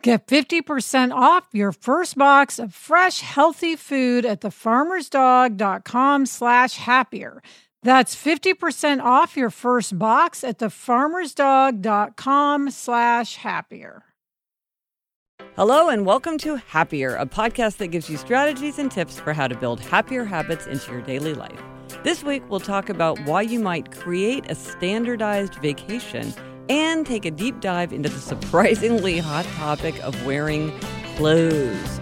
Get 50% off your first box of fresh, healthy food at thefarmersdog.com slash happier. That's 50% off your first box at thefarmersdog.com slash happier. Hello and welcome to Happier, a podcast that gives you strategies and tips for how to build happier habits into your daily life. This week, we'll talk about why you might create a standardized vacation – and take a deep dive into the surprisingly hot topic of wearing clothes.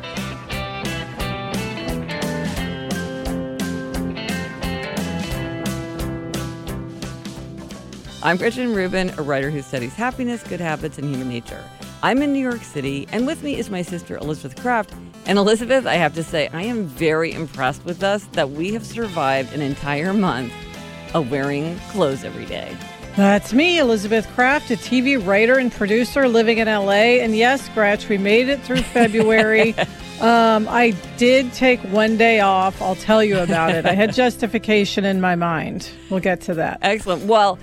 I'm Gretchen Rubin, a writer who studies happiness, good habits, and human nature. I'm in New York City, and with me is my sister Elizabeth Craft. And Elizabeth, I have to say, I am very impressed with us that we have survived an entire month of wearing clothes every day. That's me, Elizabeth Craft, a TV writer and producer living in LA. And yes, Gretch, we made it through February. um, I did take one day off. I'll tell you about it. I had justification in my mind. We'll get to that. Excellent. Well,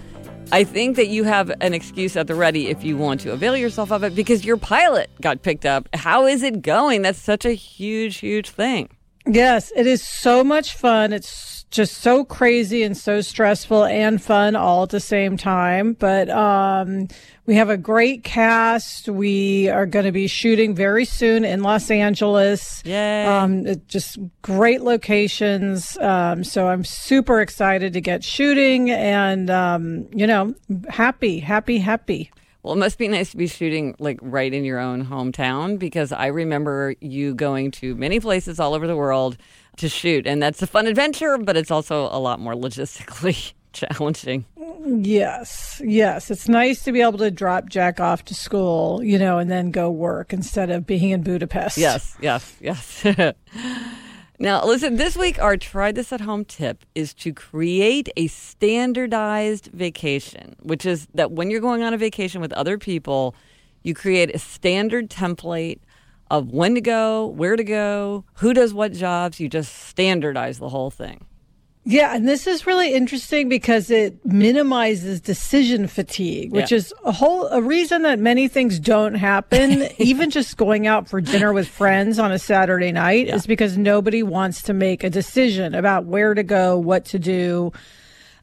I think that you have an excuse at the ready if you want to avail yourself of it because your pilot got picked up. How is it going? That's such a huge, huge thing. Yes, it is so much fun. It's just so crazy and so stressful and fun all at the same time. But um, we have a great cast. We are going to be shooting very soon in Los Angeles. Yay! Um, just great locations. Um, so I'm super excited to get shooting, and um, you know, happy, happy, happy. Well, it must be nice to be shooting like right in your own hometown because I remember you going to many places all over the world to shoot. And that's a fun adventure, but it's also a lot more logistically challenging. Yes, yes. It's nice to be able to drop Jack off to school, you know, and then go work instead of being in Budapest. Yes, yes, yes. now, listen, this week our try this at home tip is to create a standardized vacation, which is that when you're going on a vacation with other people, you create a standard template of when to go, where to go, who does what jobs. You just standardize the whole thing. Yeah, and this is really interesting because it minimizes decision fatigue, which yeah. is a whole a reason that many things don't happen. even just going out for dinner with friends on a Saturday night yeah. is because nobody wants to make a decision about where to go, what to do.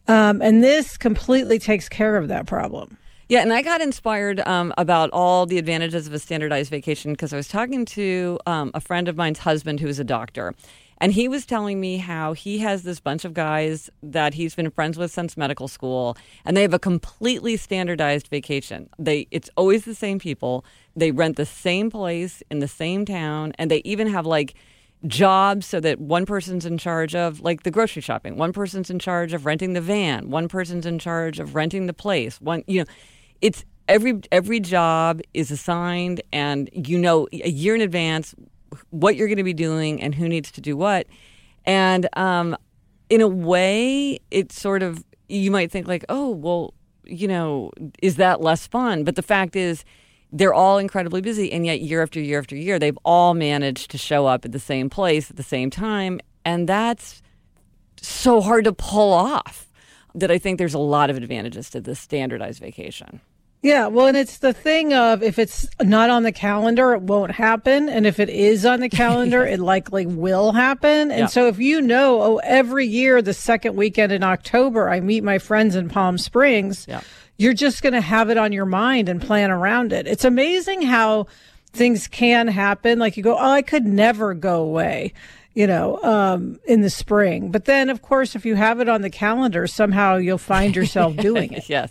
Um, and this completely takes care of that problem. Yeah, and I got inspired um, about all the advantages of a standardized vacation because I was talking to um, a friend of mine's husband who is a doctor. And he was telling me how he has this bunch of guys that he's been friends with since medical school, and they have a completely standardized vacation. They it's always the same people. They rent the same place in the same town, and they even have like jobs so that one person's in charge of like the grocery shopping, one person's in charge of renting the van, one person's in charge of renting the place. One, you know, it's every every job is assigned and you know a year in advance what you're going to be doing and who needs to do what. And um, in a way it's sort of you might think like oh well you know is that less fun? But the fact is they're all incredibly busy and yet year after year after year they've all managed to show up at the same place at the same time and that's so hard to pull off that i think there's a lot of advantages to this standardized vacation Yeah, well, and it's the thing of if it's not on the calendar, it won't happen. And if it is on the calendar, it likely will happen. And Yeah. so if you know, oh, every year, the second weekend in October, I meet my friends in Palm Springs, Yeah. you're just going to have it on your mind and plan around it. It's amazing how things can happen. Like you go, oh, I could never go away. You know, um, in the spring. But then, of course, if you have it on the calendar, somehow you'll find yourself doing it. yes.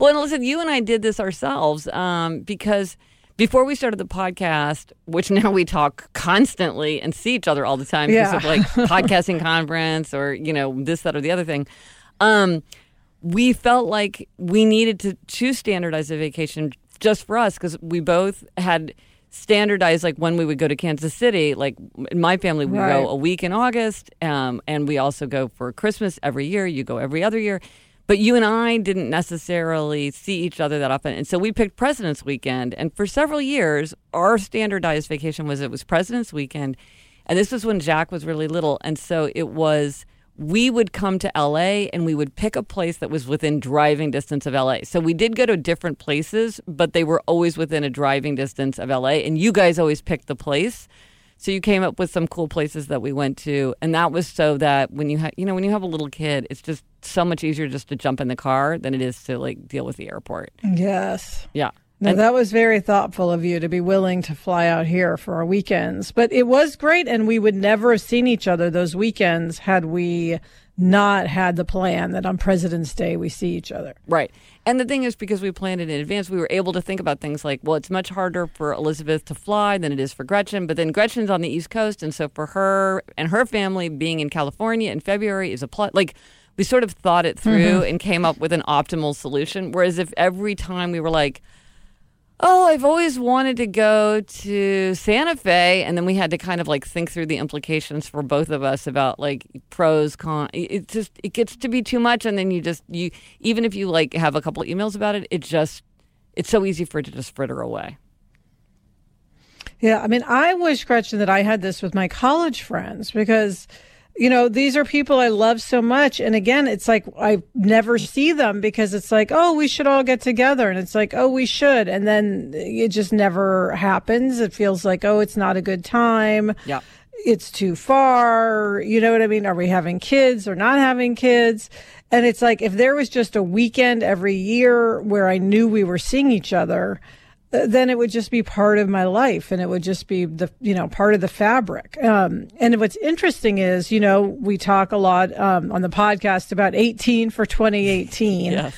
Well, and listen, you and I did this ourselves um, because before we started the podcast, which now we talk constantly and see each other all the time because Yeah. of like podcasting conference or you know this, that, or the other thing. Um, we felt like we needed to choose standardized a vacation just for us because we both had standardized like when we would go to Kansas City. Like in my family, we Right. go a week in August, um, and we also go for Christmas every year. You go every other year. But you and I didn't necessarily see each other that often. And so we picked President's Weekend. And for several years, our standardized vacation was it was President's Weekend. And this was when Jack was really little. And so it was, we would come to LA and we would pick a place that was within driving distance of LA. So we did go to different places, but they were always within a driving distance of LA. And you guys always picked the place. So you came up with some cool places that we went to, and that was so that when you have, you know, when you have a little kid, it's just so much easier just to jump in the car than it is to like deal with the airport. Yes. Yeah. No, that was very thoughtful of you to be willing to fly out here for our weekends. But it was great, and we would never have seen each other those weekends had we not had the plan that on President's Day we see each other. Right. And the thing is, because we planned it in advance, we were able to think about things like, well, it's much harder for Elizabeth to fly than it is for Gretchen. But then Gretchen's on the East Coast. And so for her and her family being in California in February is a plus. Like, we sort of thought it through mm-hmm. and came up with an optimal solution. Whereas if every time we were like, oh, I've always wanted to go to Santa Fe. And then we had to kind of like think through the implications for both of us about like pros, cons. It just, it gets to be too much. And then you just, you, even if you like have a couple emails about it, it just, it's so easy for it to just fritter away. Yeah, I mean, I wish, Gretchen, that I had this with my college friends because, you know, these are people I love so much. And again, it's like I never see them because it's like, oh, we should all get together. And it's like, oh, we should. And then it just never happens. It feels like, oh, it's not a good time. Yeah. It's too far. You know what I mean? Are we having kids or not having kids? And it's like, if there was just a weekend every year where I knew we were seeing each other, then it would just be part of my life and it would just be the you know part of the fabric um, and what's interesting is you know we talk a lot um, on the podcast about 18 for 2018 Yes.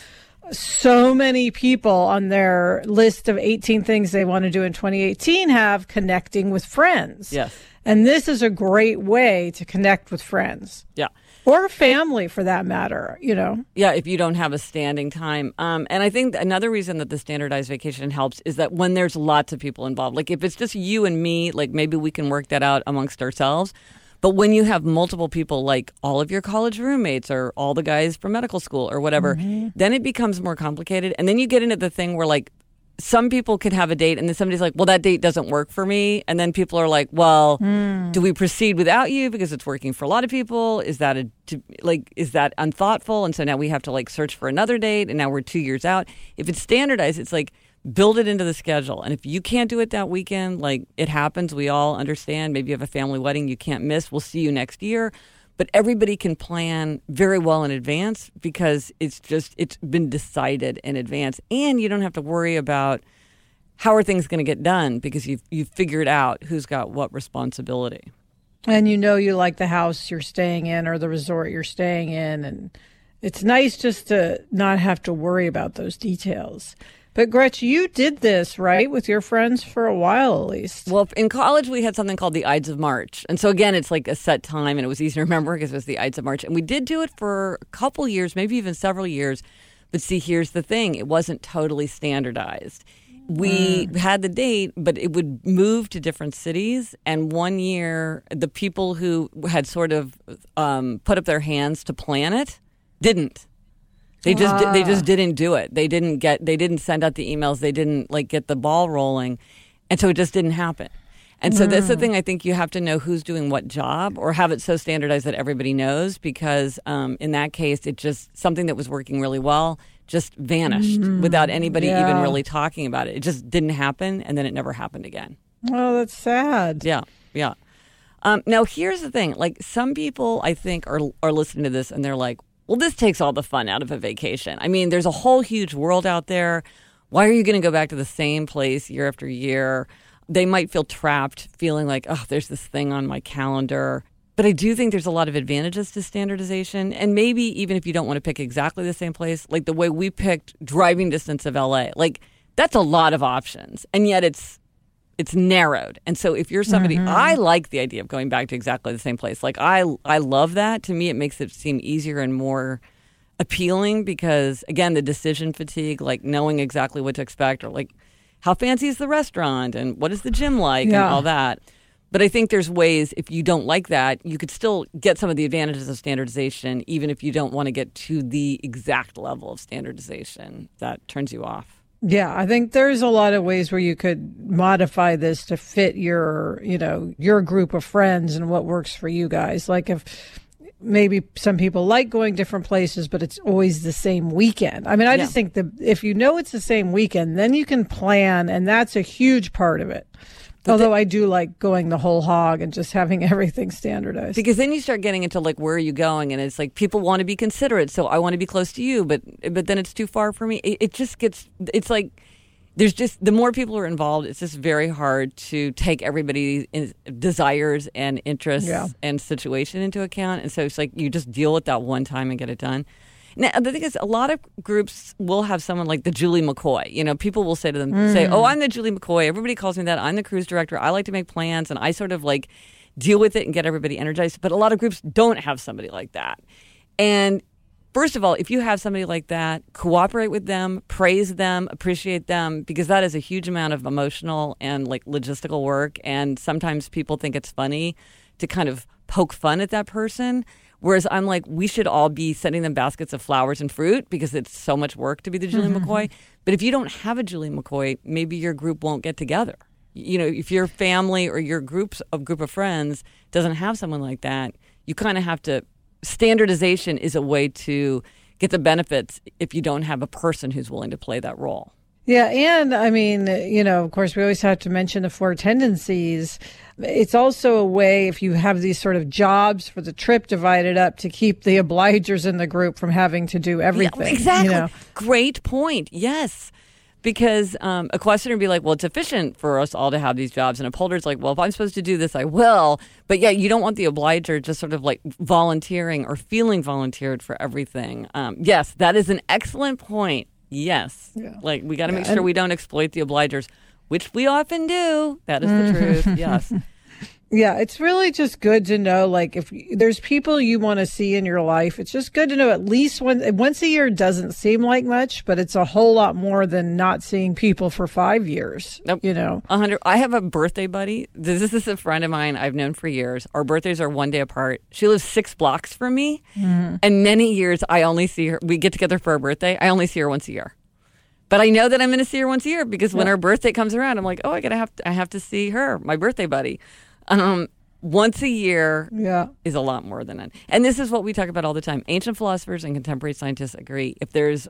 so many people on their list of 18 things they want to do in 2018 have connecting with friends Yes. and this is a great way to connect with friends Yeah. Or family for that matter you know Yeah, if you don't have a standing time. Um, and I think another reason that the standardized vacation helps is that when there's lots of people involved, like if it's just you and me, like maybe we can work that out amongst ourselves. But when you have multiple people, like all of your college roommates or all the guys from medical school or whatever, then it becomes more complicated. And then you get into the thing where, like, some people could have a date and then somebody's like, well, that date doesn't work for me. And then people are like, well, do we proceed without you because it's working for a lot of people? Is that a, like, is that unthoughtful? And so now we have to like search for another date and now we're two years out. If it's standardized, it's like, build it into the schedule. And if you can't do it that weekend, like it happens, we all understand. Maybe you have a family wedding you can't miss. We'll see you next year. But everybody can plan very well in advance because it's just it's been decided in advance, and you don't have to worry about how are things going to get done because you've you've figured out who's got what responsibility. and you know you like the house you're staying in or the resort you're staying in. And it's nice just to not have to worry about those details but gretch you did this right with your friends for a while at least Well, in college, we had something called the Ides of March. And so, again, it's like a set time, and it was easy to remember because it was the Ides of March. And we did do it for a couple years, maybe even several years. But see, here's the thing it wasn't totally standardized. We had the date, but it would move to different cities. And one year, the people who had sort of um, put up their hands to plan it didn't. They just they just didn't do it. They didn't get they didn't send out the emails. They didn't like get the ball rolling, and so it just didn't happen. And so that's the thing. I think you have to know who's doing what job, or have it so standardized that everybody knows. Because um, in that case, it just something that was working really well just vanished without anybody even really talking about it. It just didn't happen, and then it never happened again. Oh, that's sad. Yeah, yeah. Um, now here's the thing: like some people, I think are are listening to this and they're like, "Well, this takes all the fun out of a vacation." I mean, there's a whole huge world out there. Why are you going to go back to the same place year after year? They might feel trapped, feeling like, "Oh, there's this thing on my calendar." But I do think there's a lot of advantages to standardization, and maybe even if you don't want to pick exactly the same place, like the way we picked driving distance of LA, like that's a lot of options, and yet it's it's narrowed. And so if you're somebody I mm-hmm. like the idea of going back to exactly the same place. Like I I love that. To me it makes it seem easier and more appealing because again the decision fatigue like knowing exactly what to expect or like how fancy is the restaurant and what is the gym like and all that. But I think there's ways if you don't like that, you could still get some of the advantages of standardization even if you don't want to get to the exact level of standardization that turns you off. Yeah, I think there's a lot of ways where you could modify this to fit your, you know, your group of friends and what works for you guys. Like if maybe some people like going different places, but it's always the same weekend. I mean, I just think that if you know it's the same weekend, then you can plan, and that's a huge part of it. Although I do like going the whole hog and just having everything standardized. because then you start getting into like where are you going and it's like people want to be considerate so i want to be close to you but but then it's too far for me it, it just gets it's like there's just the more people are involved it's just very hard to take everybody's in- desires and interests Yeah. and situation into account and so it's like you just deal with that one time and get it done now, the thing is, a lot of groups will have someone like the Julie McCoy. You know, people will say to them, say, mm. "Oh, I'm the Julie McCoy." Everybody calls me that. I'm the cruise director. I like to make plans, and I sort of like deal with it and get everybody energized. But a lot of groups don't have somebody like that. And first of all, if you have somebody like that, cooperate with them, praise them, appreciate them, because that is a huge amount of emotional and like logistical work. And sometimes people think it's funny to kind of poke fun at that person. Whereas I'm like, we should all be sending them baskets of flowers and fruit because it's so much work to be the Julie mm-hmm. McCoy. But if you don't have a Julie McCoy, maybe your group won't get together. You know, if your family or your groups of group of friends doesn't have someone like that, you kind of have to standardization is a way to get the benefits if you don't have a person who's willing to play that role. Yeah, and I mean, you know, of course, we always have to mention the four tendencies. It's also a way, if you have these sort of jobs for the trip divided up, to keep the obligers in the group from having to do everything. Yeah, exactly. You know? Great point. Yes. Because um, a questioner would be like, well, it's efficient for us all to have these jobs. And upholder's like, well, if I'm supposed to do this, I will. But yeah, you don't want the obliger just sort of like volunteering or feeling volunteered for everything. Um, yes, that is an excellent point. Yes. Yeah. Like, we got to Yeah, make sure and- we don't exploit the obligers, which we often do. That is the mm. truth. Yes. Yeah, it's really just good to know. Like, if there's people you want to see in your life, it's just good to know at least one once a year doesn't seem like much, but it's a whole lot more than not seeing people for five years. Nope. You know, A hundred. I have a birthday buddy. This, this is a friend of mine I've known for years. Our birthdays are one day apart. She lives six blocks from me, mm-hmm. and many years I only see her. We get together for her birthday. I only see her once a year. But I know that I'm going to see her once a year because when her birthday comes around, I'm like, oh, I gotta have to, I have to see her, my birthday buddy. Um, once a year yeah. is a lot more than it. And this is what we talk about all the time. Ancient philosophers and contemporary scientists agree. If there's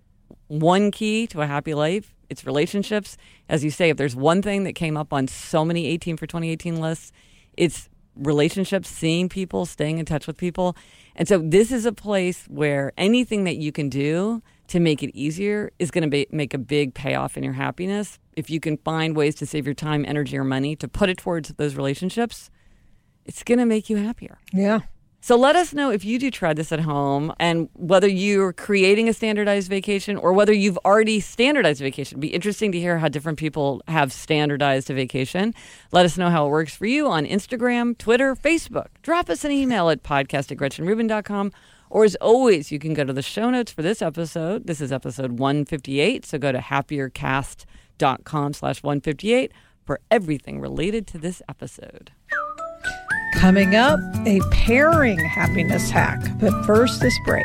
one key to a happy life, it's relationships. As you say, if there's one thing that came up on so many 18 for 2018 lists, it's relationships, seeing people, staying in touch with people. And so this is a place where anything that you can do to make it easier is going to be, make a big payoff in your happiness. If you can find ways to save your time, energy, or money to put it towards those relationships, it's going to make you happier. Yeah. So let us know if you do try this at home and whether you're creating a standardized vacation or whether you've already standardized a vacation. It'd be interesting to hear how different people have standardized a vacation. Let us know how it works for you on Instagram, Twitter, Facebook. Drop us an email at podcast at gretchenrubin.com. Or as always, you can go to the show notes for this episode. This is episode 158. So go to happiercast.com slash 158 for everything related to this episode. Coming up, a pairing happiness hack. But first, this break.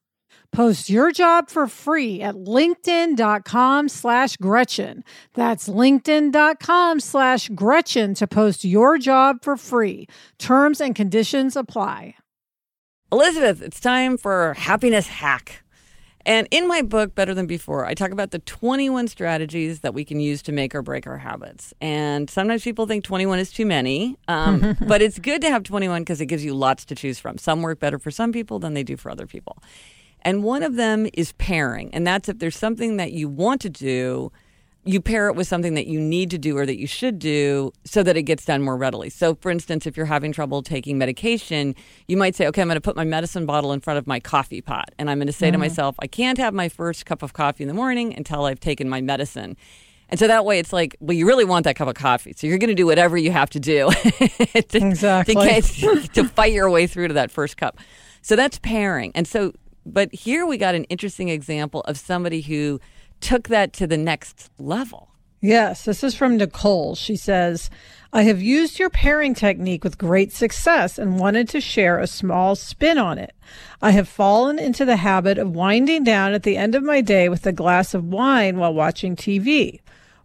Post your job for free at linkedin.com slash Gretchen. That's linkedin.com slash Gretchen to post your job for free. Terms and conditions apply. Elizabeth, it's time for happiness hack. And in my book, Better Than Before, I talk about the 21 strategies that we can use to make or break our habits. And sometimes people think 21 is too many, um, but it's good to have 21 because it gives you lots to choose from. Some work better for some people than they do for other people. And one of them is pairing. And that's if there's something that you want to do, you pair it with something that you need to do or that you should do so that it gets done more readily. So, for instance, if you're having trouble taking medication, you might say, okay, I'm going to put my medicine bottle in front of my coffee pot. And I'm going to say mm-hmm. to myself, I can't have my first cup of coffee in the morning until I've taken my medicine. And so that way it's like, well, you really want that cup of coffee. So you're going to do whatever you have to do to, exactly. to, to fight your way through to that first cup. So that's pairing. And so but here we got an interesting example of somebody who took that to the next level. Yes, this is from Nicole. She says, I have used your pairing technique with great success and wanted to share a small spin on it. I have fallen into the habit of winding down at the end of my day with a glass of wine while watching TV.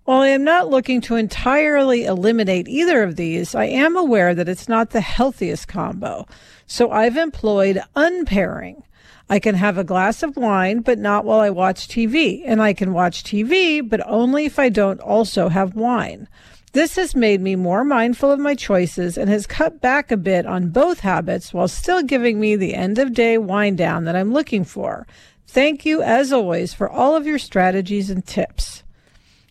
While I am not looking to entirely eliminate either of these, I am aware that it's not the healthiest combo. So I've employed unpairing. I can have a glass of wine, but not while I watch TV. And I can watch TV, but only if I don't also have wine. This has made me more mindful of my choices and has cut back a bit on both habits while still giving me the end of day wind down that I'm looking for. Thank you, as always, for all of your strategies and tips.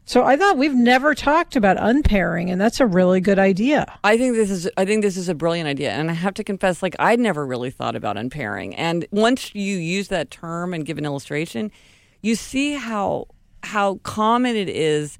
So I thought we've never talked about unpairing, and that's a really good idea. I think this is I think this is a brilliant idea, and I have to confess, like I'd never really thought about unpairing. And once you use that term and give an illustration, you see how how common it is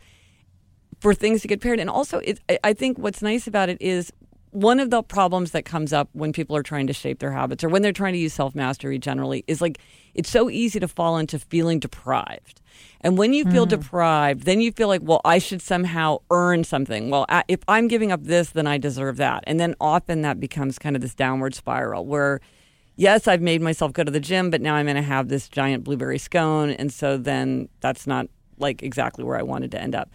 for things to get paired. And also, it, I think what's nice about it is one of the problems that comes up when people are trying to shape their habits or when they're trying to use self mastery generally is like it's so easy to fall into feeling deprived. And when you feel mm. deprived, then you feel like, well, I should somehow earn something. Well, if I'm giving up this, then I deserve that. And then often that becomes kind of this downward spiral where, yes, I've made myself go to the gym, but now I'm going to have this giant blueberry scone. And so then that's not like exactly where I wanted to end up.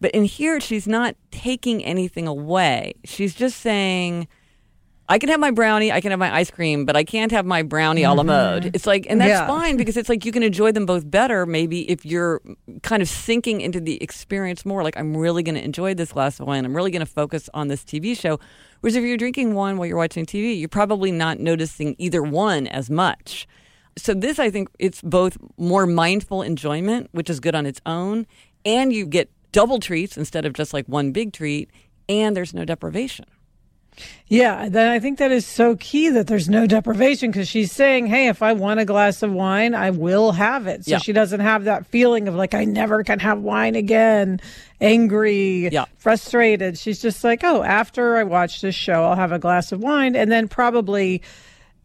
But in here, she's not taking anything away. She's just saying, I can have my brownie, I can have my ice cream, but I can't have my brownie a la mm-hmm. mode. It's like, and that's Yeah. fine because it's like you can enjoy them both better maybe if you're kind of sinking into the experience more. Like, I'm really going to enjoy this glass of wine. I'm really going to focus on this TV show. Whereas if you're drinking wine while you're watching TV, you're probably not noticing either one as much. So this, I think, it's both more mindful enjoyment, which is good on its own, and you get double treats instead of just like one big treat, and there's no deprivation. Yeah, then I think that is so key that there's no deprivation because she's saying, "Hey, if I want a glass of wine, I will have it." So Yeah. she doesn't have that feeling of like I never can have wine again, angry, Yeah. frustrated. She's just like, "Oh, after I watch this show, I'll have a glass of wine," and then probably,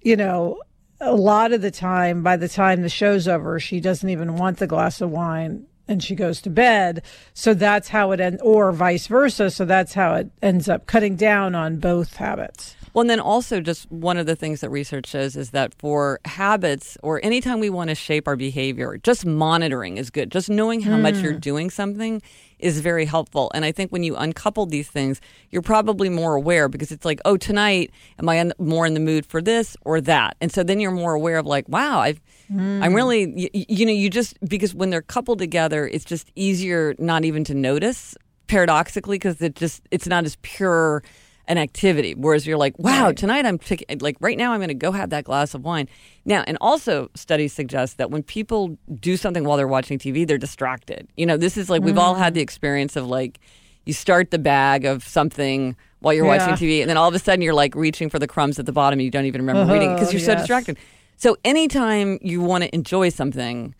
you know, a lot of the time, by the time the show's over, she doesn't even want the glass of wine. And she goes to bed. So that's how it ends, or vice versa. So that's how it ends up cutting down on both habits. Well, and then also, just one of the things that research shows is that for habits or anytime we want to shape our behavior, just monitoring is good. Just knowing how much you're mm. doing something is very helpful. And I think when you uncouple these things, you're probably more aware because it's like, oh, tonight, am I in, more in the mood for this or that? And so then you're more aware of like, wow, I've, I'm hmm. really, you, you know, you just, because when they're coupled together, it's just easier not even to notice paradoxically because it just, it's not as pure an activity. Whereas you're like, wow, Right. tonight I'm taking, like right now I'm going to go have that glass of wine. Now, and also studies suggest that when people do something while they're watching TV, they're distracted. You know, this is like, we've all had the mm. experience of like, you start the bag of something while you're Yeah. watching TV, and then all of a sudden you're like reaching for the crumbs at the bottom and you don't even remember reading it because Oh, you're so uh-huh, distracted. So anytime you want to enjoy something,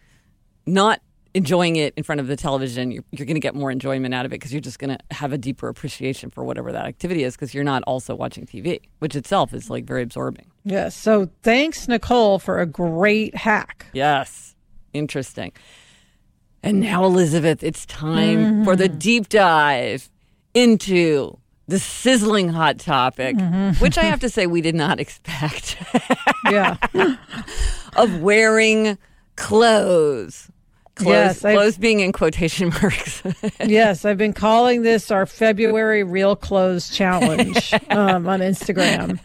not enjoying it in front of the television, you're, you're going to get more enjoyment out of it because you're just going to have a deeper appreciation for whatever that activity is because you're not also watching TV, which itself is like very absorbing. Yes. So thanks, Nicole, for a great hack. Yes. Interesting. And now, Elizabeth, it's time mm-hmm. for the deep dive into the sizzling hot topic, mm-hmm. which I have to say we did not expect Yeah. of wearing clothes. Clothes, Yes, I've- clothes being in quotation marks. yes. I've been calling this our February Real Clothes Challenge um, on Instagram.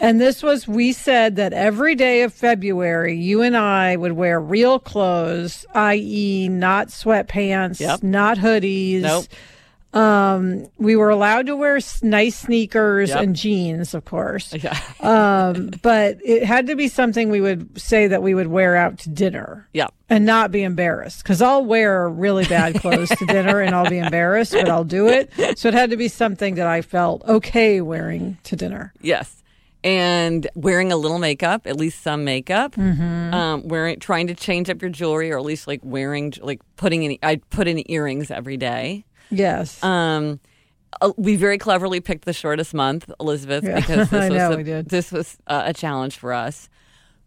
And this was, we said that every day of February, you and I would wear real clothes, i.e., not sweatpants, Yep. not hoodies. Nope. Um, we were allowed to wear nice sneakers Yep. and jeans, of course. yeah. Um, but it had to be something we would say that we would wear out to dinner. Yeah. and not be embarrassed because I'll wear really bad clothes to dinner and I'll be embarrassed, but I'll do it. So it had to be something that I felt okay wearing to dinner. Yes. And wearing a little makeup, at least some makeup. Mm-hmm. Um, wearing, trying to change up your jewelry, or at least like wearing, like putting in. I put in earrings every day. Yes. Um, uh, we very cleverly picked the shortest month, Elizabeth, Yeah, because this was know a, this was uh, a challenge for us.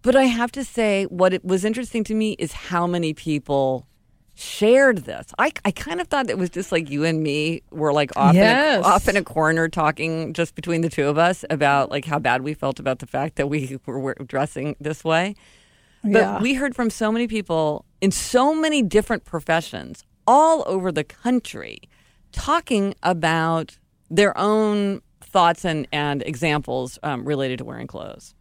But I have to say, what it was interesting to me is how many people shared this. I, I kind of thought it was just like you and me were like off, Yes. in a, off in a corner talking just between the two of us about like how bad we felt about the fact that we were, were dressing this way. But Yeah. we heard from so many people in so many different professions all over the country talking about their own thoughts and, and examples um, related to wearing clothes.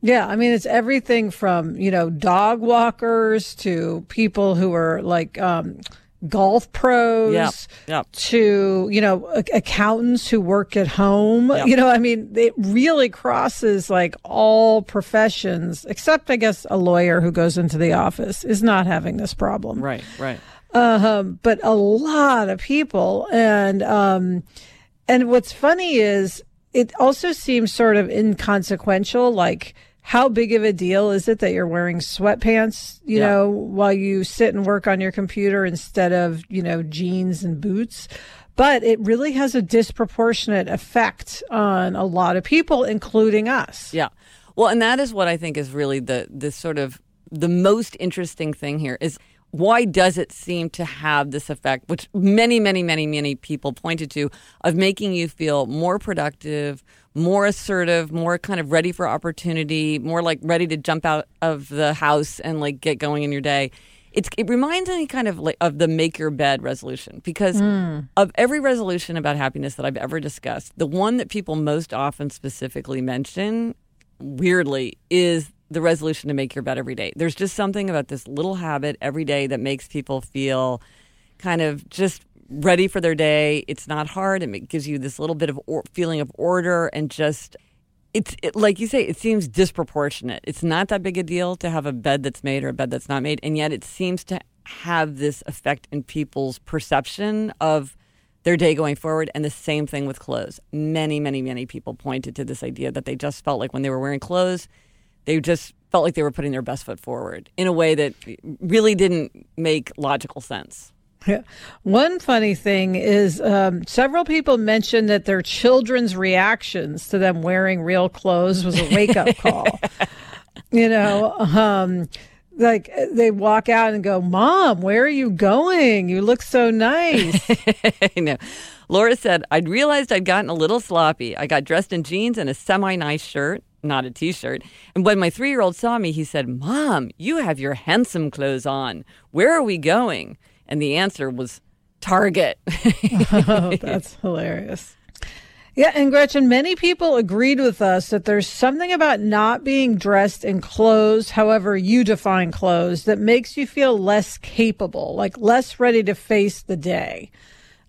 Yeah, I mean it's everything from you know dog walkers to people who are like um, golf pros. Yep, yep. To you know ac- accountants who work at home. Yep. You know, I mean it really crosses like all professions except I guess a lawyer who goes into the office is not having this problem. Right, right. Um, but a lot of people and um, and what's funny is it also seems sort of inconsequential like how big of a deal is it that you're wearing sweatpants you Yeah. know while you sit and work on your computer instead of you know jeans and boots but it really has a disproportionate effect on a lot of people including us Yeah. Well, and that is what I think is really the the sort of the most interesting thing here is why does it seem to have this effect, which many, many, many, many people pointed to, of making you feel more productive, more assertive, more kind of ready for opportunity, more like ready to jump out of the house and like get going in your day. it's it reminds me kind of like of the make your bed resolution because mm. of every resolution about happiness that I've ever discussed, the one that people most often specifically mention, weirdly, is the resolution to make your bed every day. There's just something about this little habit every day that makes people feel kind of just ready for their day. It's not hard. and It gives you this little bit of or- feeling of order and just it's it, like you say it seems disproportionate. It's not that big a deal to have a bed that's made or a bed that's not made and yet it seems to have this effect in people's perception of their day going forward and the same thing with clothes. Many many many people pointed to this idea that they just felt like when they were wearing clothes they just felt like they were putting their best foot forward in a way that really didn't make logical sense. Yeah. One funny thing is um, several people mentioned that their children's reactions to them wearing real clothes was a wake up call. you know, um, like they walk out and go, Mom, where are you going? You look so nice. I know. Laura said, I'd realized I'd gotten a little sloppy. I got dressed in jeans and a semi nice shirt not a t shirt. And when my three year old saw me, he said, Mom, you have your handsome clothes on. Where are we going? And the answer was Target. oh, that's hilarious. Yeah, and Gretchen, many people agreed with us that there's something about not being dressed in clothes, however you define clothes, that makes you feel less capable, like less ready to face the day.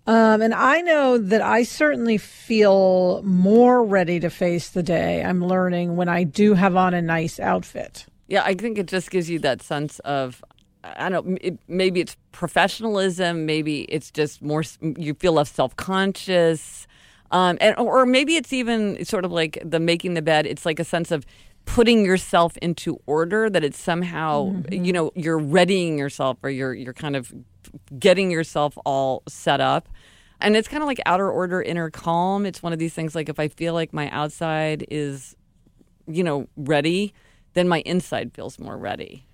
Um, and I know that I certainly feel more ready to face the day. I'm learning when I do have on a nice outfit. Yeah, I think it just gives you that sense of I don't know, it, maybe it's professionalism, maybe it's just more, you feel less self conscious. Um, and, or maybe it's even sort of like the making the bed. It's like a sense of putting yourself into order that it's somehow, mm-hmm. you know, you're readying yourself or you're, you're kind of getting yourself all set up. And it's kind of like outer order, inner calm. It's one of these things like if I feel like my outside is, you know, ready, then my inside feels more ready.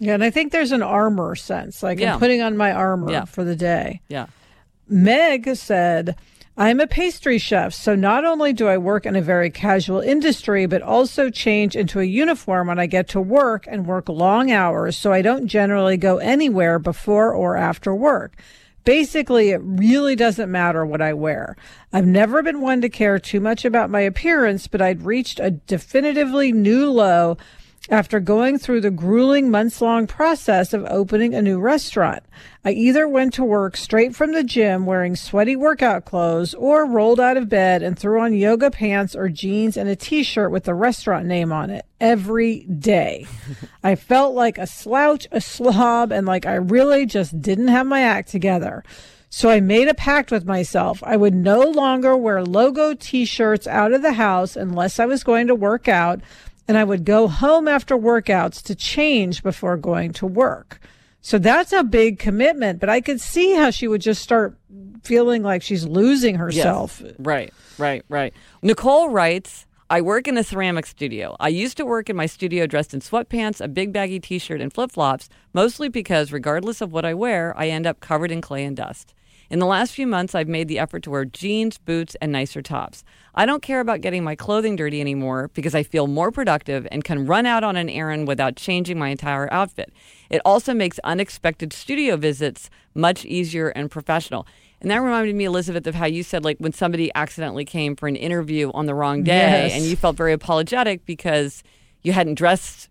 Yeah, and I think there's an armor sense. Like yeah. I'm putting on my armor yeah. for the day. Yeah. Meg said, I'm a pastry chef, so not only do I work in a very casual industry, but also change into a uniform when I get to work and work long hours, so I don't generally go anywhere before or after work. Basically, it really doesn't matter what I wear. I've never been one to care too much about my appearance, but I'd reached a definitively new low after going through the grueling months long process of opening a new restaurant. I either went to work straight from the gym wearing sweaty workout clothes or rolled out of bed and threw on yoga pants or jeans and a t shirt with the restaurant name on it every day. I felt like a slouch, a slob, and like I really just didn't have my act together. So I made a pact with myself. I would no longer wear logo t shirts out of the house unless I was going to work out and I would go home after workouts to change before going to work. So that's a big commitment, but I could see how she would just start feeling like she's losing herself. Yes. Right, right, right. Nicole writes, I work in a ceramic studio. I used to work in my studio dressed in sweatpants, a big baggy t shirt, and flip flops, mostly because, regardless of what I wear, I end up covered in clay and dust. In the last few months, I've made the effort to wear jeans, boots, and nicer tops. I don't care about getting my clothing dirty anymore because I feel more productive and can run out on an errand without changing my entire outfit. It also makes unexpected studio visits much easier and professional. And that reminded me, Elizabeth, of how you said, like, when somebody accidentally came for an interview on the wrong day yes. and you felt very apologetic because you hadn't dressed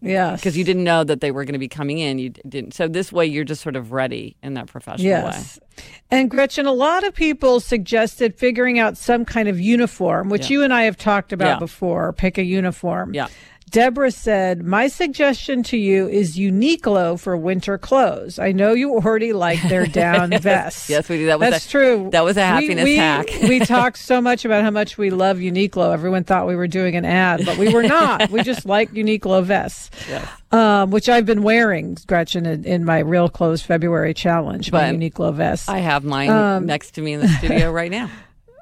yeah. Because you didn't know that they were going to be coming in. You didn't. So this way, you're just sort of ready in that professional yes. way. And Gretchen, a lot of people suggested figuring out some kind of uniform, which yeah. you and I have talked about yeah. before. Pick a uniform. Yeah. Deborah said, My suggestion to you is Uniqlo for winter clothes. I know you already like their down vests. yes, we do. That was That's a, true. That was a happiness we, we, hack. we talked so much about how much we love Uniqlo. Everyone thought we were doing an ad, but we were not. we just like Uniqlo vests, yes. um, which I've been wearing, Gretchen, in, in, my Real Clothes February challenge, but my Uniqlo vest. I have mine um, next to me in the studio right now.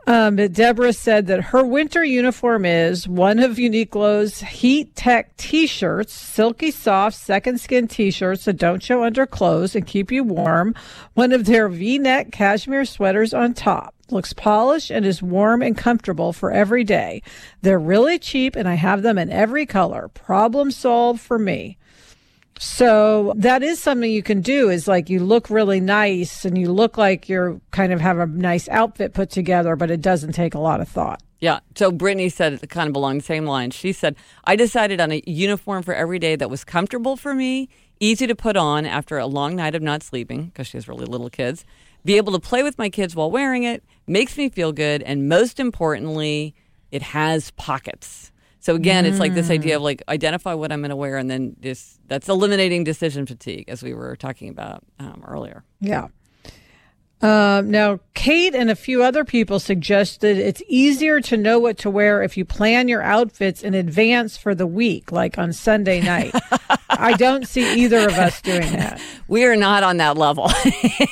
Um, Deborah said that her winter uniform is one of Uniqlo's Heat Tech t-shirts, silky soft second skin t-shirts that don't show under clothes and keep you warm. One of their V-neck cashmere sweaters on top. Looks polished and is warm and comfortable for every day. They're really cheap and I have them in every color. Problem solved for me. So that is something you can do is like you look really nice and you look like you're kind of have a nice outfit put together, but it doesn't take a lot of thought. Yeah. So Brittany said it kind of along the same lines. She said, I decided on a uniform for every day that was comfortable for me, easy to put on after a long night of not sleeping, because she has really little kids, be able to play with my kids while wearing it, makes me feel good, and most importantly, it has pockets. So again, mm. it's like this idea of like identify what I'm going to wear, and then this that's eliminating decision fatigue, as we were talking about um, earlier. Yeah. Um, now, Kate and a few other people suggested it's easier to know what to wear if you plan your outfits in advance for the week, like on Sunday night. I don't see either of us doing that. We are not on that level.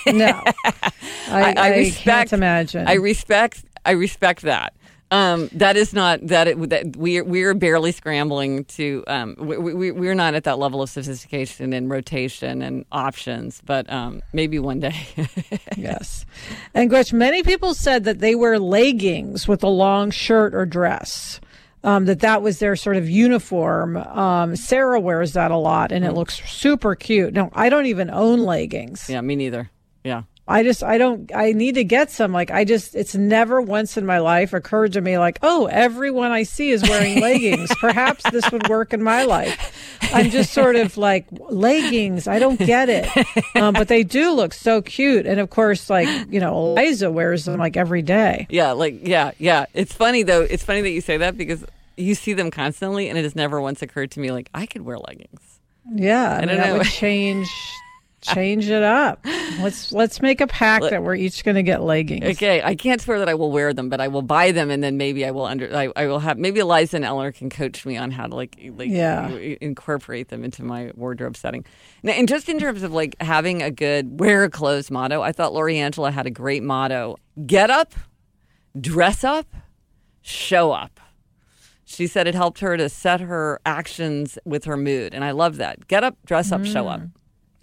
no, I, I, I respect. Can't imagine. I respect. I respect that. Um, that is not that, it, that we're we're barely scrambling to. Um, we, we we're not at that level of sophistication and rotation and options, but um, maybe one day. yes, and Gretch, many people said that they wear leggings with a long shirt or dress. Um, that that was their sort of uniform. Um, Sarah wears that a lot, and it mm. looks super cute. No, I don't even own leggings. Yeah, me neither. Yeah. I just, I don't, I need to get some. Like, I just, it's never once in my life occurred to me, like, oh, everyone I see is wearing leggings. Perhaps this would work in my life. I'm just sort of like, leggings, I don't get it. Um, but they do look so cute. And of course, like, you know, Eliza wears them like every day. Yeah, like, yeah, yeah. It's funny, though. It's funny that you say that because you see them constantly, and it has never once occurred to me, like, I could wear leggings. Yeah, I, I mean, that would change change it up. Let's let's make a pact that we're each going to get leggings. Okay, I can't swear that I will wear them, but I will buy them, and then maybe I will under I, I will have maybe Eliza and Eleanor can coach me on how to like like yeah. incorporate them into my wardrobe setting. Now, and just in terms of like having a good wear clothes motto, I thought Lori Angela had a great motto: get up, dress up, show up. She said it helped her to set her actions with her mood, and I love that. Get up, dress up, mm. show up.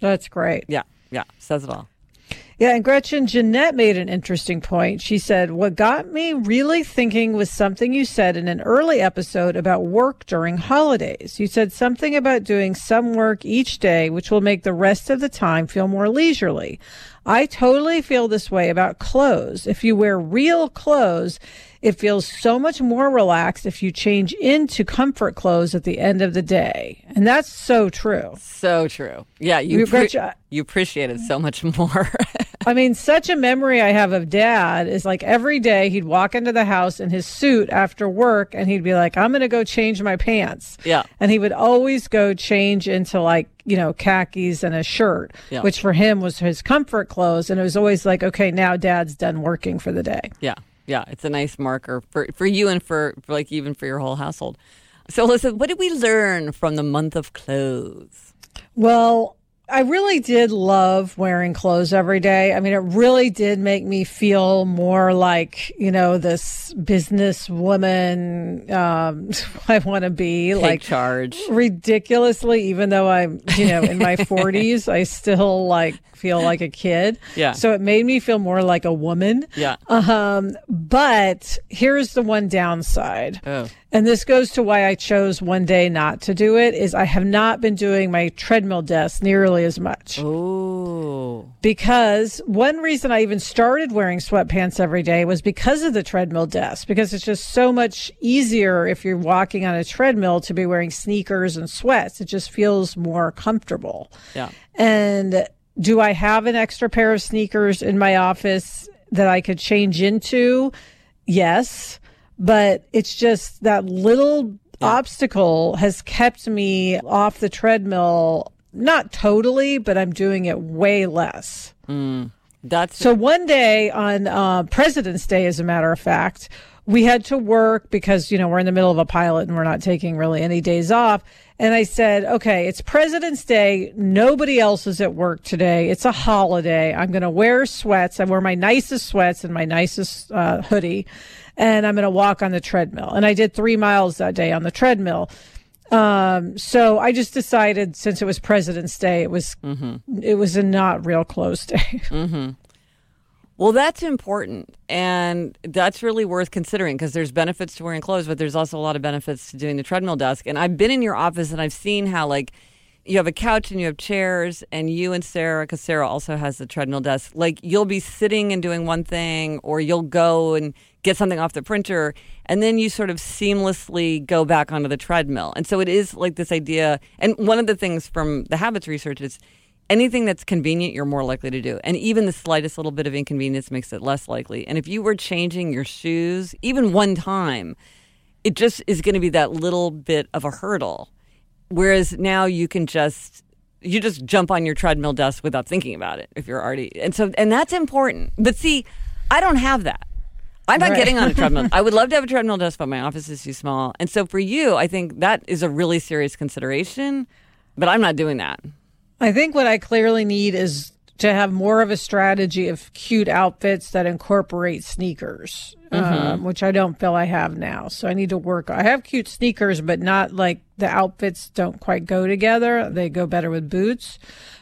That's great. Yeah, yeah, says it all. Yeah, and Gretchen Jeanette made an interesting point. She said, What got me really thinking was something you said in an early episode about work during holidays. You said something about doing some work each day, which will make the rest of the time feel more leisurely. I totally feel this way about clothes. If you wear real clothes, it feels so much more relaxed if you change into comfort clothes at the end of the day. And that's so true. So true. Yeah, you, pre- uh, you appreciate it so much more. I mean, such a memory I have of dad is like every day he'd walk into the house in his suit after work and he'd be like, I'm going to go change my pants. Yeah. And he would always go change into like, you know, khakis and a shirt, yeah. which for him was his comfort clothes. And it was always like, okay, now dad's done working for the day. Yeah. Yeah, it's a nice marker for, for you and for, for like even for your whole household. So, listen, what did we learn from the month of clothes? Well, I really did love wearing clothes every day. I mean, it really did make me feel more like, you know, this business woman um, I want to be. Take like charge. Ridiculously, even though I'm, you know, in my 40s, I still like feel like a kid. Yeah. So it made me feel more like a woman. Yeah. Um, but here's the one downside. Oh. And this goes to why I chose one day not to do it is I have not been doing my treadmill desk nearly as much. Oh. Because one reason I even started wearing sweatpants every day was because of the treadmill desk because it's just so much easier if you're walking on a treadmill to be wearing sneakers and sweats. It just feels more comfortable. Yeah. And do I have an extra pair of sneakers in my office that I could change into? Yes. But it's just that little yeah. obstacle has kept me off the treadmill. Not totally, but I'm doing it way less. Mm, that's so. One day on uh, President's Day, as a matter of fact, we had to work because, you know, we're in the middle of a pilot and we're not taking really any days off. And I said, okay, it's President's Day. Nobody else is at work today. It's a holiday. I'm going to wear sweats. I wear my nicest sweats and my nicest uh, hoodie, and I'm going to walk on the treadmill. And I did three miles that day on the treadmill. Um, so I just decided since it was President's Day, it was mm-hmm. it was a not real close day. Mm-hmm. Well, that's important. And that's really worth considering because there's benefits to wearing clothes, but there's also a lot of benefits to doing the treadmill desk. And I've been in your office and I've seen how, like, you have a couch and you have chairs, and you and Sarah, because Sarah also has the treadmill desk, like you'll be sitting and doing one thing, or you'll go and get something off the printer, and then you sort of seamlessly go back onto the treadmill. And so it is like this idea. And one of the things from the habits research is anything that's convenient, you're more likely to do. And even the slightest little bit of inconvenience makes it less likely. And if you were changing your shoes, even one time, it just is going to be that little bit of a hurdle. Whereas now you can just you just jump on your treadmill desk without thinking about it if you're already and so and that's important. But see, I don't have that. I'm not right. getting on a treadmill. I would love to have a treadmill desk, but my office is too small. And so for you, I think that is a really serious consideration. But I'm not doing that. I think what I clearly need is to have more of a strategy of cute outfits that incorporate sneakers, mm-hmm. um, which I don't feel I have now. So I need to work. I have cute sneakers, but not like the outfits don't quite go together. They go better with boots.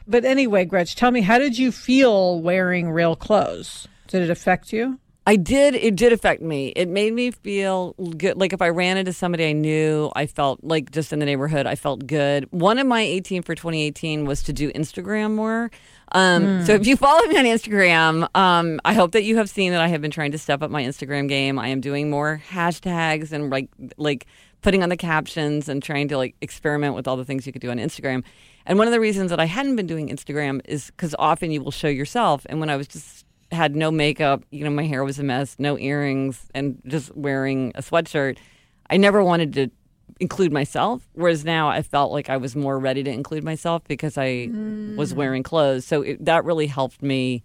But anyway, Gretch, tell me, how did you feel wearing real clothes? Did it affect you? I did. It did affect me. It made me feel good. Like if I ran into somebody I knew, I felt like just in the neighborhood, I felt good. One of my 18 for 2018 was to do Instagram more. Um, mm. So if you follow me on Instagram, um, I hope that you have seen that I have been trying to step up my Instagram game. I am doing more hashtags and like like putting on the captions and trying to like experiment with all the things you could do on Instagram. And one of the reasons that I hadn't been doing Instagram is because often you will show yourself. And when I was just had no makeup. You know, my hair was a mess, no earrings, and just wearing a sweatshirt. I never wanted to include myself. Whereas now I felt like I was more ready to include myself because I mm. was wearing clothes. So it, that really helped me.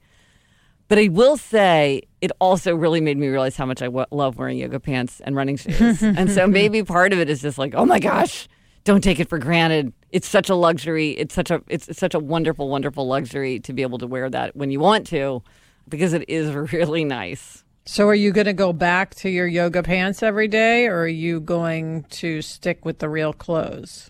But I will say it also really made me realize how much I w- love wearing yoga pants and running shoes. and so maybe part of it is just like, oh my gosh, don't take it for granted. It's such a luxury. It's such a it's such a wonderful, wonderful luxury to be able to wear that when you want to because it is really nice. So, are you going to go back to your yoga pants every day, or are you going to stick with the real clothes?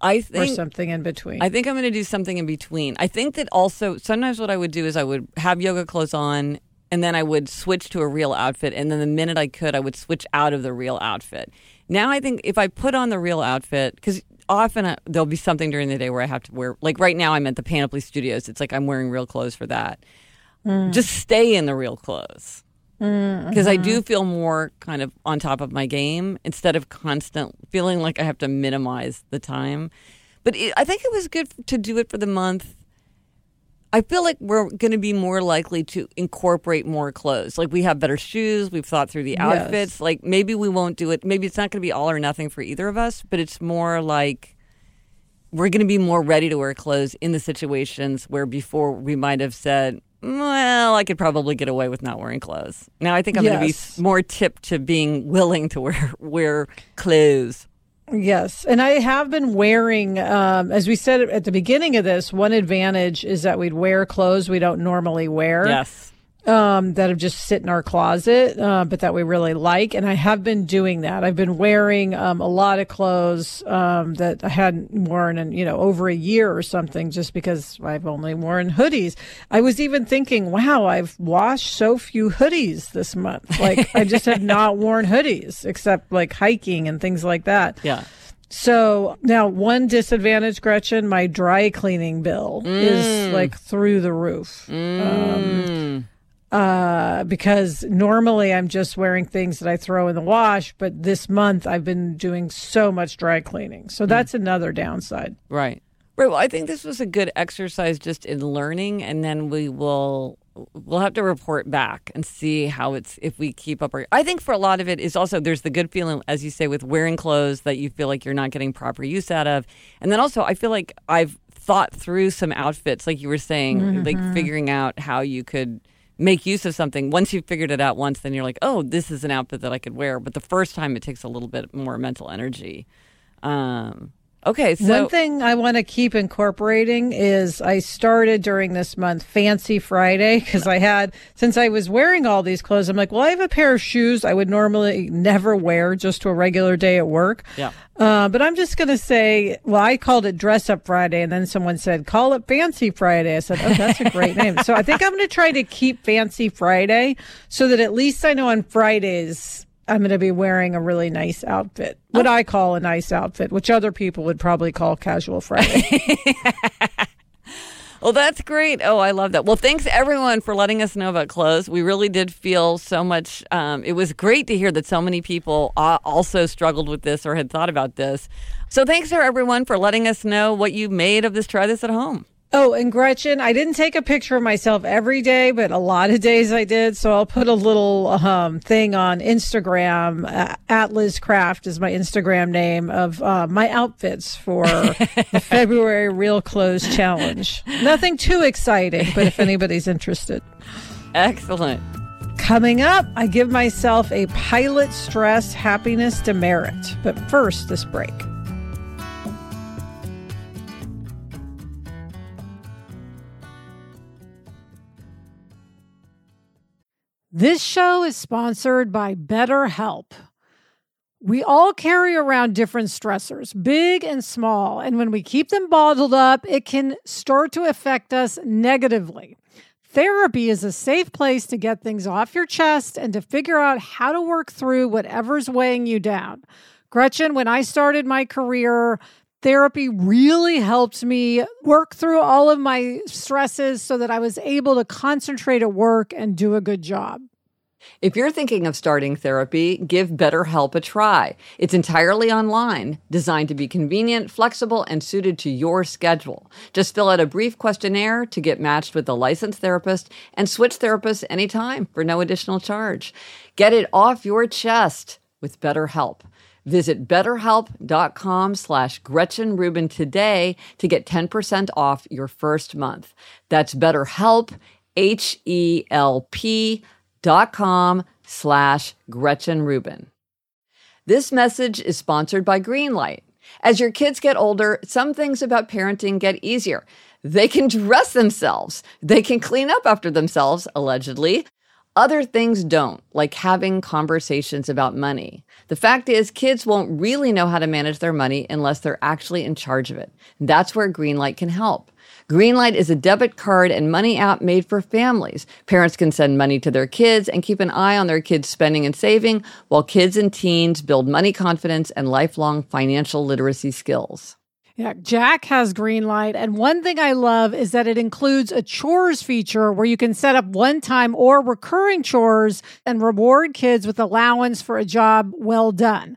I think or something in between. I think I'm going to do something in between. I think that also sometimes what I would do is I would have yoga clothes on, and then I would switch to a real outfit, and then the minute I could, I would switch out of the real outfit. Now I think if I put on the real outfit, because often uh, there'll be something during the day where I have to wear, like right now I'm at the Panoply Studios. It's like I'm wearing real clothes for that mm. just stay in the real clothes because mm-hmm. I do feel more kind of on top of my game instead of constant feeling like I have to minimize the time. But it, I think it was good to do it for the month. I feel like we're going to be more likely to incorporate more clothes. Like we have better shoes, we've thought through the outfits. Yes. Like maybe we won't do it. Maybe it's not going to be all or nothing for either of us, but it's more like we're going to be more ready to wear clothes in the situations where before we might have said, well, I could probably get away with not wearing clothes. Now I think I'm yes. going to be more tipped to being willing to wear wear clothes. Yes, and I have been wearing, um, as we said at the beginning of this, one advantage is that we'd wear clothes we don't normally wear. Yes um, that have just sit in our closet, uh, but that we really like. And I have been doing that. I've been wearing um, a lot of clothes um, that I hadn't worn in, you know, over a year or something just because I've only worn hoodies. I was even thinking, wow, I've washed so few hoodies this month. Like, I just have not worn hoodies except like hiking and things like that. Yeah. So now one disadvantage, Gretchen, my dry cleaning bill mm. is like through the roof. Mm. Um, uh, because normally I'm just wearing things that I throw in the wash, but this month I've been doing so much dry cleaning. So hmm. that's mm. another downside. Right. Right. Well, I think this was a good exercise just in learning, and then we will we'll have to report back and see how it's if we keep up. Our, I think for a lot of it is also there's the good feeling, as you say, with wearing clothes that you feel like you're not getting proper use out of, and then also I feel like I've thought through some outfits, like you were saying, mm-hmm. like figuring out how you could make use of something. Once you've figured it out once, then you're like, oh, this is an outfit that I could wear. But the first time, it takes a little bit more mental energy. Um, Okay, so one thing I want to keep incorporating is I started during this month Fancy Friday because I had since I was wearing all these clothes. I'm like, well, I have a pair of shoes I would normally never wear just to a regular day at work. Yeah. Uh, but I'm just going to say, well, I called it Dress Up Friday, and then someone said, call it Fancy Friday. I said, oh, that's a great name. So I think I'm going to try to keep Fancy Friday so that at least I know on Fridays I'm going to be wearing a really nice outfit. What oh. I call a nice outfit, which other people would probably call casual Friday. Well, that's great. Oh, I love that. Well, thanks everyone for letting us know about clothes. We really did feel so much. Um, it was great to hear that so many people also struggled with this or had thought about this. So, thanks to everyone for letting us know what you made of this. Try this at home. Oh, and Gretchen, I didn't take a picture of myself every day, but a lot of days I did. So I'll put a little um, thing on Instagram. Uh, at Liz Craft is my Instagram name of uh, my outfits for the February Real Clothes Challenge. Nothing too exciting, but if anybody's interested. Excellent. Coming up, I give myself a pilot stress happiness demerit. But first, this break. This show is sponsored by BetterHelp. We all carry around different stressors, big and small, and when we keep them bottled up, it can start to affect us negatively. Therapy is a safe place to get things off your chest and to figure out how to work through whatever's weighing you down. Gretchen, when I started my career, therapy really helped me work through all of my stresses so that I was able to concentrate at work and do a good job. If you're thinking of starting therapy, give BetterHelp a try. It's entirely online, designed to be convenient, flexible, and suited to your schedule. Just fill out a brief questionnaire to get matched with a licensed therapist and switch therapists anytime for no additional charge. Get it off your chest with BetterHelp. Visit betterhelp.com slash Gretchen Rubin today to get 10% off your first month. That's BetterHelp, H-E-L-P dot com slash Gretchen Rubin. This message is sponsored by Greenlight. As your kids get older, some things about parenting get easier. They can dress themselves. They can clean up after themselves, allegedly. Other things don't, like having conversations about money. The fact is, kids won't really know how to manage their money unless they're actually in charge of it. That's where Greenlight can help. Greenlight is a debit card and money app made for families. Parents can send money to their kids and keep an eye on their kids' spending and saving, while kids and teens build money confidence and lifelong financial literacy skills. Yeah, Jack has Greenlight. And one thing I love is that it includes a chores feature where you can set up one time or recurring chores and reward kids with allowance for a job well done.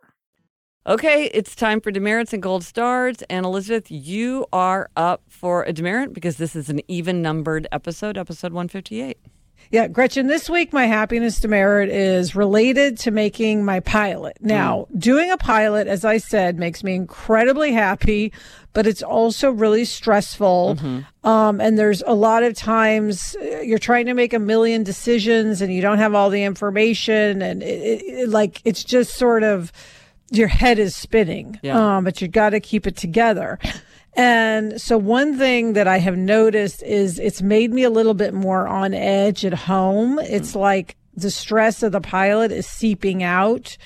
Okay, it's time for demerits and gold stars. And Elizabeth, you are up for a demerit because this is an even numbered episode, episode 158. Yeah, Gretchen, this week my happiness demerit is related to making my pilot. Now, mm. doing a pilot, as I said, makes me incredibly happy, but it's also really stressful. Mm-hmm. Um, and there's a lot of times uh, you're trying to make a million decisions and you don't have all the information. And it, it, it, like, it's just sort of, your head is spinning, yeah. um, but you got to keep it together. And so one thing that I have noticed is it's made me a little bit more on edge at home. It's mm. like the stress of the pilot is seeping out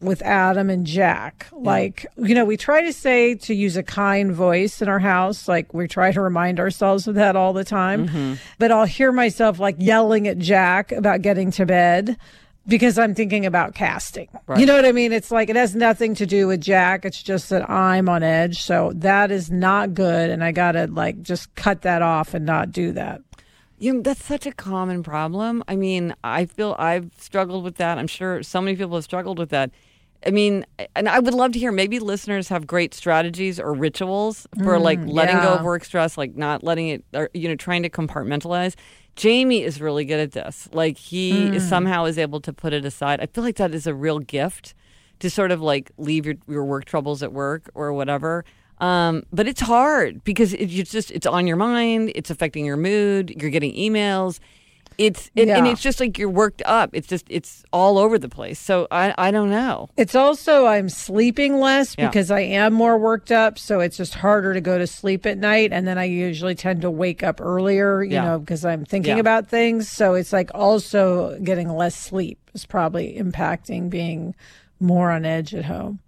with Adam and Jack. Yeah. Like, you know, we try to say to use a kind voice in our house. Like, we try to remind ourselves of that all the time. Mm-hmm. But I'll hear myself like yelling at Jack about getting to bed because I'm thinking about casting. Right. You know what I mean? It's like it has nothing to do with Jack. It's just that I'm on edge. So that is not good. And I got to like just cut that off and not do that. You know, that's such a common problem. I mean, I feel I've struggled with that. I'm sure so many people have struggled with that. I mean, and I would love to hear maybe listeners have great strategies or rituals for mm, like letting yeah. go of work stress, like not letting it, or, you know, trying to compartmentalize Jamie is really good at this. Like he mm. is somehow is able to put it aside. I feel like that is a real gift to sort of like leave your, your work troubles at work or whatever. Um, but it's hard because it, it's just it's on your mind. It's affecting your mood. You're getting emails. It's it, and it's just like you're worked up. It's just it's all over the place. So I I don't know. It's also I'm sleeping less Yeah. because I am more worked up, so it's just harder to go to sleep at night and then I usually tend to wake up earlier, you Yeah. know, because I'm thinking Yeah. about things. So it's like also getting less sleep is probably impacting being more on edge at home.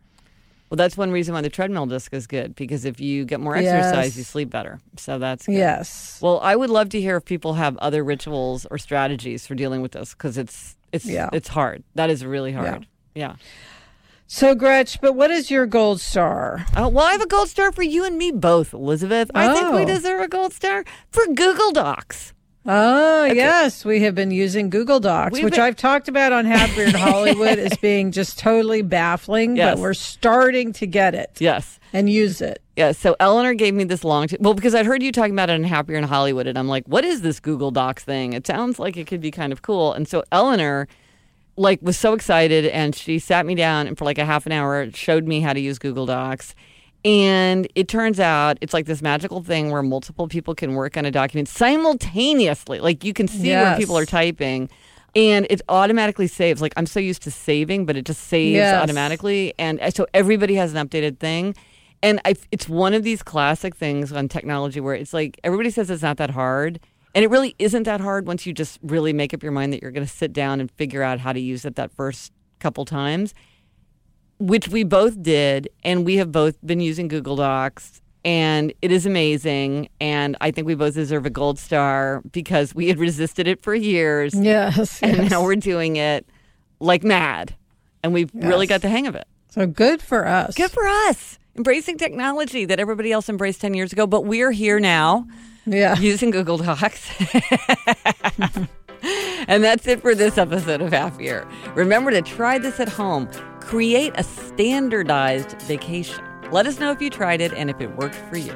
Well, that's one reason why the treadmill desk is good because if you get more exercise, Yes. you sleep better. So that's good. Yes. Well, I would love to hear if people have other rituals or strategies for dealing with this because it's it's Yeah. it's hard. That is really hard. Yeah. So Gretch, but what is your gold star? Oh, well, I have a gold star for you and me both, Elizabeth. I think we Oh. deserve a gold star for Google Docs. Oh, yes. We have been using Google Docs, We've which been- I've talked about on Happier in Hollywood as being just totally baffling, Yes. but we're starting to get it Yes. and use it. Yeah, so Eleanor gave me this long, t- well, because I'd heard you talking about it in Happier in Hollywood, and I'm like, what is this Google Docs thing? It sounds like it could be kind of cool. And so Eleanor, like, was so excited, and she sat me down and for like a half an hour showed me how to use Google Docs. And it turns out it's like this magical thing where multiple people can work on a document simultaneously. Like you can see where people are typing. And it automatically saves. Like I'm so used to saving, but it just saves Yes. automatically. And uh, so everybody has an updated thing. And I, it's one of these classic things on technology where it's like everybody says it's not that hard. And it really isn't that hard once you just really make up your mind that you're going to sit down and figure out how to use it that first couple times, which we both did. And we have both been using Google Docs. And it is amazing. And I think we both deserve a gold star because we had resisted it for years. Yes. And yes. now we're doing it like mad. And we've really got the hang of it. so good for us. Good for us. Embracing technology that everybody else embraced 10 years ago, but we're here now yeah. using Google Docs. and that's it for this episode of Happier. Remember to try this at home. Create a standardized vacation. Let us know if you tried it and if it worked for you.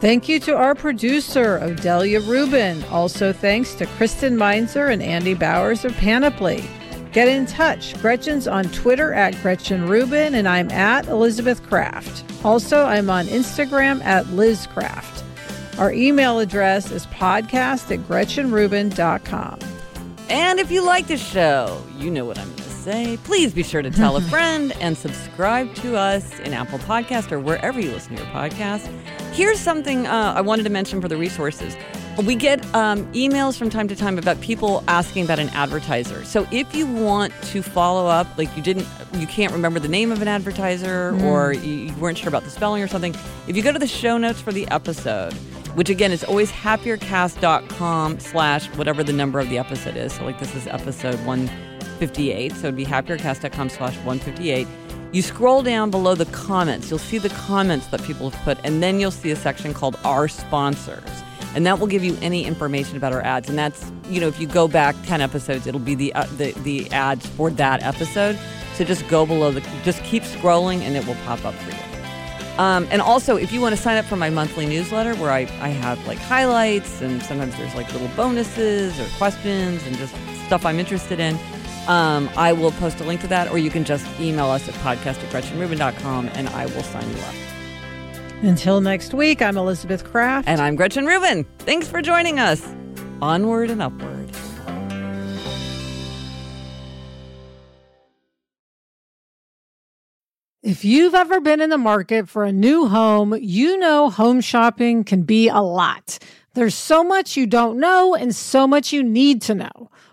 Thank you to our producer, Odelia Rubin. Also, thanks to Kristen Meinzer and Andy Bowers of Panoply. Get in touch. Gretchen's on Twitter at Gretchen Rubin, and I'm at Elizabeth Craft. Also, I'm on Instagram at Liz Craft. Our email address is podcast at gretchenrubin.com. And if you like the show, you know what I'm going to say. Please be sure to tell a friend and subscribe to us in Apple Podcast or wherever you listen to your podcast. Here's something uh, I wanted to mention for the resources. We get um, emails from time to time about people asking about an advertiser. So if you want to follow up, like you didn't, you can't remember the name of an advertiser or you, weren't sure about the spelling or something, if you go to the show notes for the episode, which again is always happiercast.com slash whatever the number of the episode is. So like this is episode 158. So it'd be happiercast.com slash 158. You scroll down below the comments. You'll see the comments that people have put, and then you'll see a section called Our Sponsors. And that will give you any information about our ads. And that's, you know, if you go back 10 episodes, it'll be the, uh, the, the ads for that episode. So just go below the, just keep scrolling and it will pop up for you. Um, and also, if you want to sign up for my monthly newsletter where I, I have like highlights and sometimes there's like little bonuses or questions and just stuff I'm interested in, um, I will post a link to that or you can just email us at podcast at gretchenrubin.com and I will sign you up. Until next week, I'm Elizabeth Craft. And I'm Gretchen Rubin. Thanks for joining us. Onward and upward. If you've ever been in the market for a new home, you know home shopping can be a lot. There's so much you don't know and so much you need to know.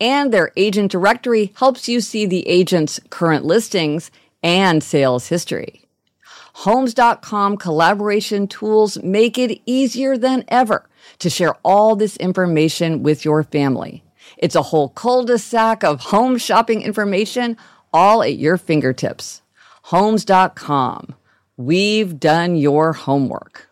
And their agent directory helps you see the agent's current listings and sales history. Homes.com collaboration tools make it easier than ever to share all this information with your family. It's a whole cul-de-sac of home shopping information all at your fingertips. Homes.com. We've done your homework.